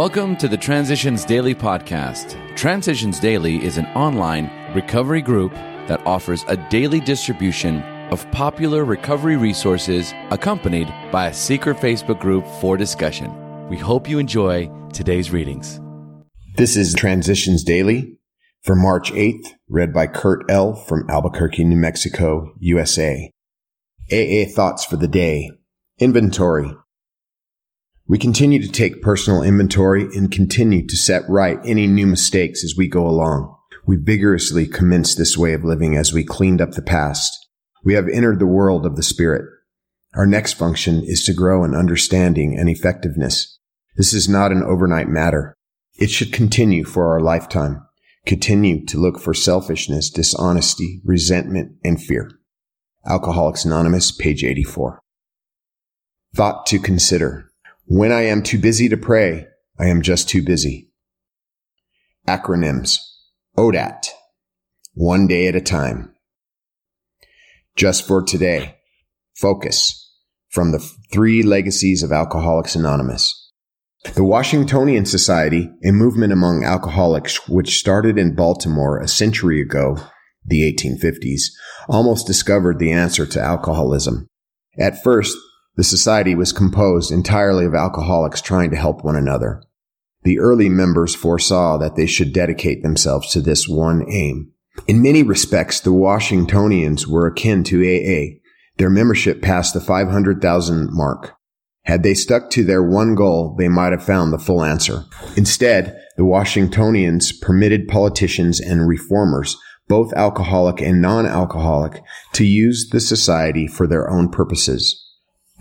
Welcome to the Transitions Daily podcast. Transitions Daily is an online recovery group that offers a daily distribution of popular recovery resources accompanied by a secret Facebook group for discussion. We hope you enjoy today's readings. This is Transitions Daily for March 8th, read by Kurt L. from Albuquerque, New Mexico, USA. AA Thoughts for the Day. Inventory. We continue to take personal inventory and continue to set right any new mistakes as we go along. We vigorously commenced this way of living as we cleaned up the past. We have entered the world of the Spirit. Our next function is to grow in understanding and effectiveness. This is not an overnight matter. It should continue for our lifetime. Continue to look for selfishness, dishonesty, resentment, and fear. Alcoholics Anonymous, page 84. Thought to consider. When I am too busy to pray, I am just too busy. Acronyms. ODAT. One day at a time. Just for today. Focus. From the three legacies of Alcoholics Anonymous. The Washingtonian Society, a movement among alcoholics which started in Baltimore a century ago, the 1850s, almost discovered the answer to alcoholism. At first, the society was composed entirely of alcoholics trying to help one another. The early members foresaw that they should dedicate themselves to this one aim. In many respects, the Washingtonians were akin to AA. Their membership passed the 500,000 mark. Had they stuck to their one goal, they might have found the full answer. Instead, the Washingtonians permitted politicians and reformers, both alcoholic and non-alcoholic, to use the society for their own purposes.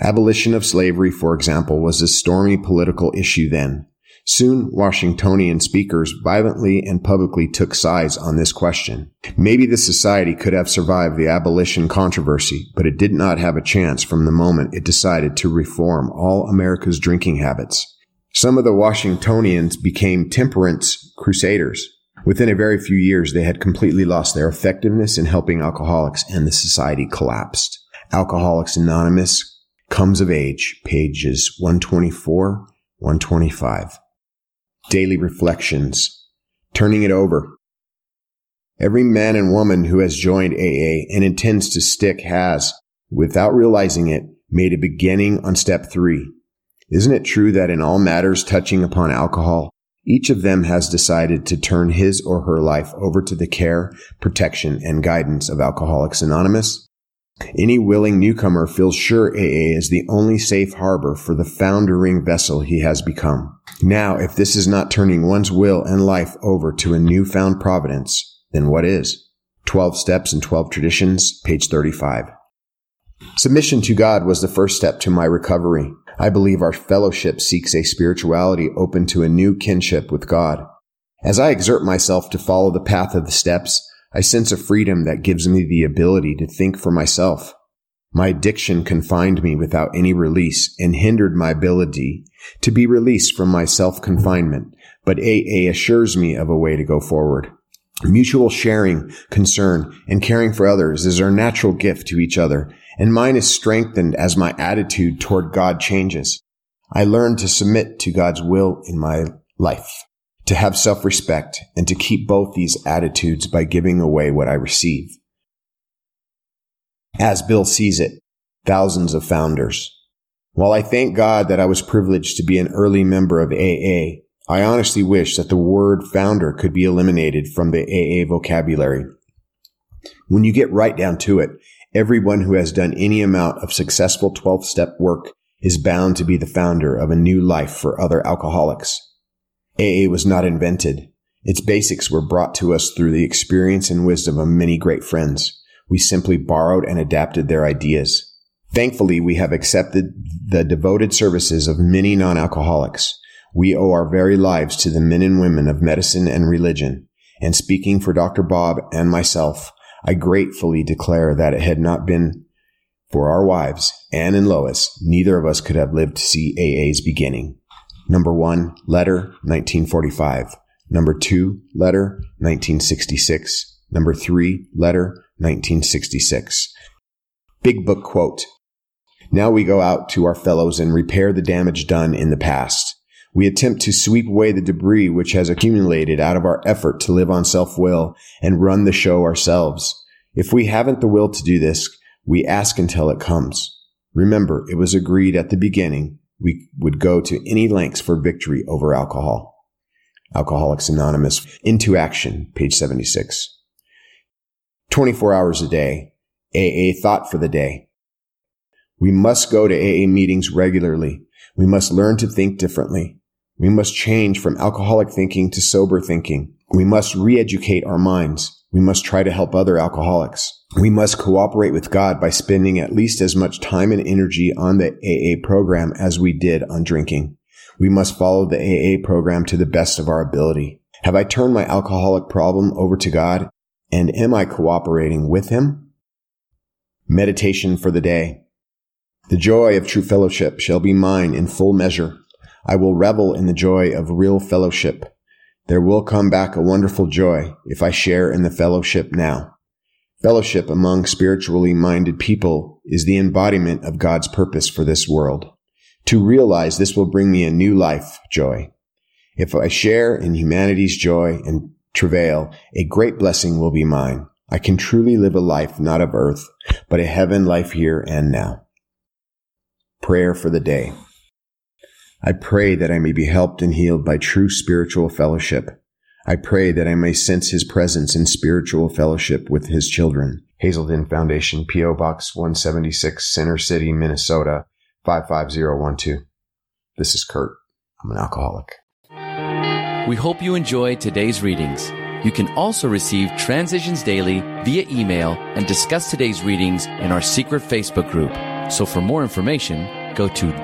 Abolition of slavery, for example, was a stormy political issue then. Soon, Washingtonian speakers violently and publicly took sides on this question. Maybe the society could have survived the abolition controversy, but it did not have a chance from the moment it decided to reform all America's drinking habits. Some of the Washingtonians became temperance crusaders. Within a very few years, they had completely lost their effectiveness in helping alcoholics and the society collapsed. Alcoholics Anonymous Comes of Age, pages 124, 125. Daily Reflections. Turning it over. Every man and woman who has joined AA and intends to stick has, without realizing it, made a beginning on step three. Isn't it true that in all matters touching upon alcohol, each of them has decided to turn his or her life over to the care, protection, and guidance of Alcoholics Anonymous? Any willing newcomer feels sure AA is the only safe harbor for the foundering vessel he has become. Now, if this is not turning one's will and life over to a newfound providence, then what is? 12 Steps and 12 Traditions, page 35. Submission to God was the first step to my recovery. I believe our fellowship seeks a spirituality open to a new kinship with God. As I exert myself to follow the path of the steps, I sense a freedom that gives me the ability to think for myself. My addiction confined me without any release and hindered my ability to be released from my self-confinement, but AA assures me of a way to go forward. Mutual sharing, concern, and caring for others is our natural gift to each other, and mine is strengthened as my attitude toward God changes. I learn to submit to God's will in my life to have self-respect and to keep both these attitudes by giving away what I receive. As Bill sees it, thousands of founders. While I thank God that I was privileged to be an early member of AA, I honestly wish that the word founder could be eliminated from the AA vocabulary. When you get right down to it, everyone who has done any amount of successful 12 step work is bound to be the founder of a new life for other alcoholics. AA was not invented. Its basics were brought to us through the experience and wisdom of many great friends. We simply borrowed and adapted their ideas. Thankfully, we have accepted the devoted services of many non-alcoholics. We owe our very lives to the men and women of medicine and religion. And speaking for Dr. Bob and myself, I gratefully declare that it had not been for our wives, Anne and Lois, neither of us could have lived to see AA's beginning. Number one, letter, 1945. Number two, letter, 1966. Number three, letter, 1966. Big book quote. Now we go out to our fellows and repair the damage done in the past. We attempt to sweep away the debris which has accumulated out of our effort to live on self-will and run the show ourselves. If we haven't the will to do this, we ask until it comes. Remember, it was agreed at the beginning we would go to any lengths for victory over alcohol. Alcoholics Anonymous into action, page 76. 24 hours a day. AA thought for the day. We must go to AA meetings regularly. We must learn to think differently. We must change from alcoholic thinking to sober thinking. We must re-educate our minds. We must try to help other alcoholics. We must cooperate with God by spending at least as much time and energy on the AA program as we did on drinking. We must follow the AA program to the best of our ability. Have I turned my alcoholic problem over to God? And am I cooperating with Him? Meditation for the day. The joy of true fellowship shall be mine in full measure. I will revel in the joy of real fellowship. There will come back a wonderful joy if I share in the fellowship now. Fellowship among spiritually minded people is the embodiment of God's purpose for this world. To realize this will bring me a new life joy. If I share in humanity's joy and travail, a great blessing will be mine. I can truly live a life not of earth, but a heaven life here and now. Prayer for the day. I pray that I may be helped and healed by true spiritual fellowship. I pray that I may sense his presence in spiritual fellowship with his children. Hazelden Foundation, P.O. Box 176, Center City, Minnesota, 55012. This is Kurt. I'm an alcoholic. We hope you enjoyed today's readings. You can also receive Transitions Daily via email and discuss today's readings in our secret Facebook group. So for more information, go to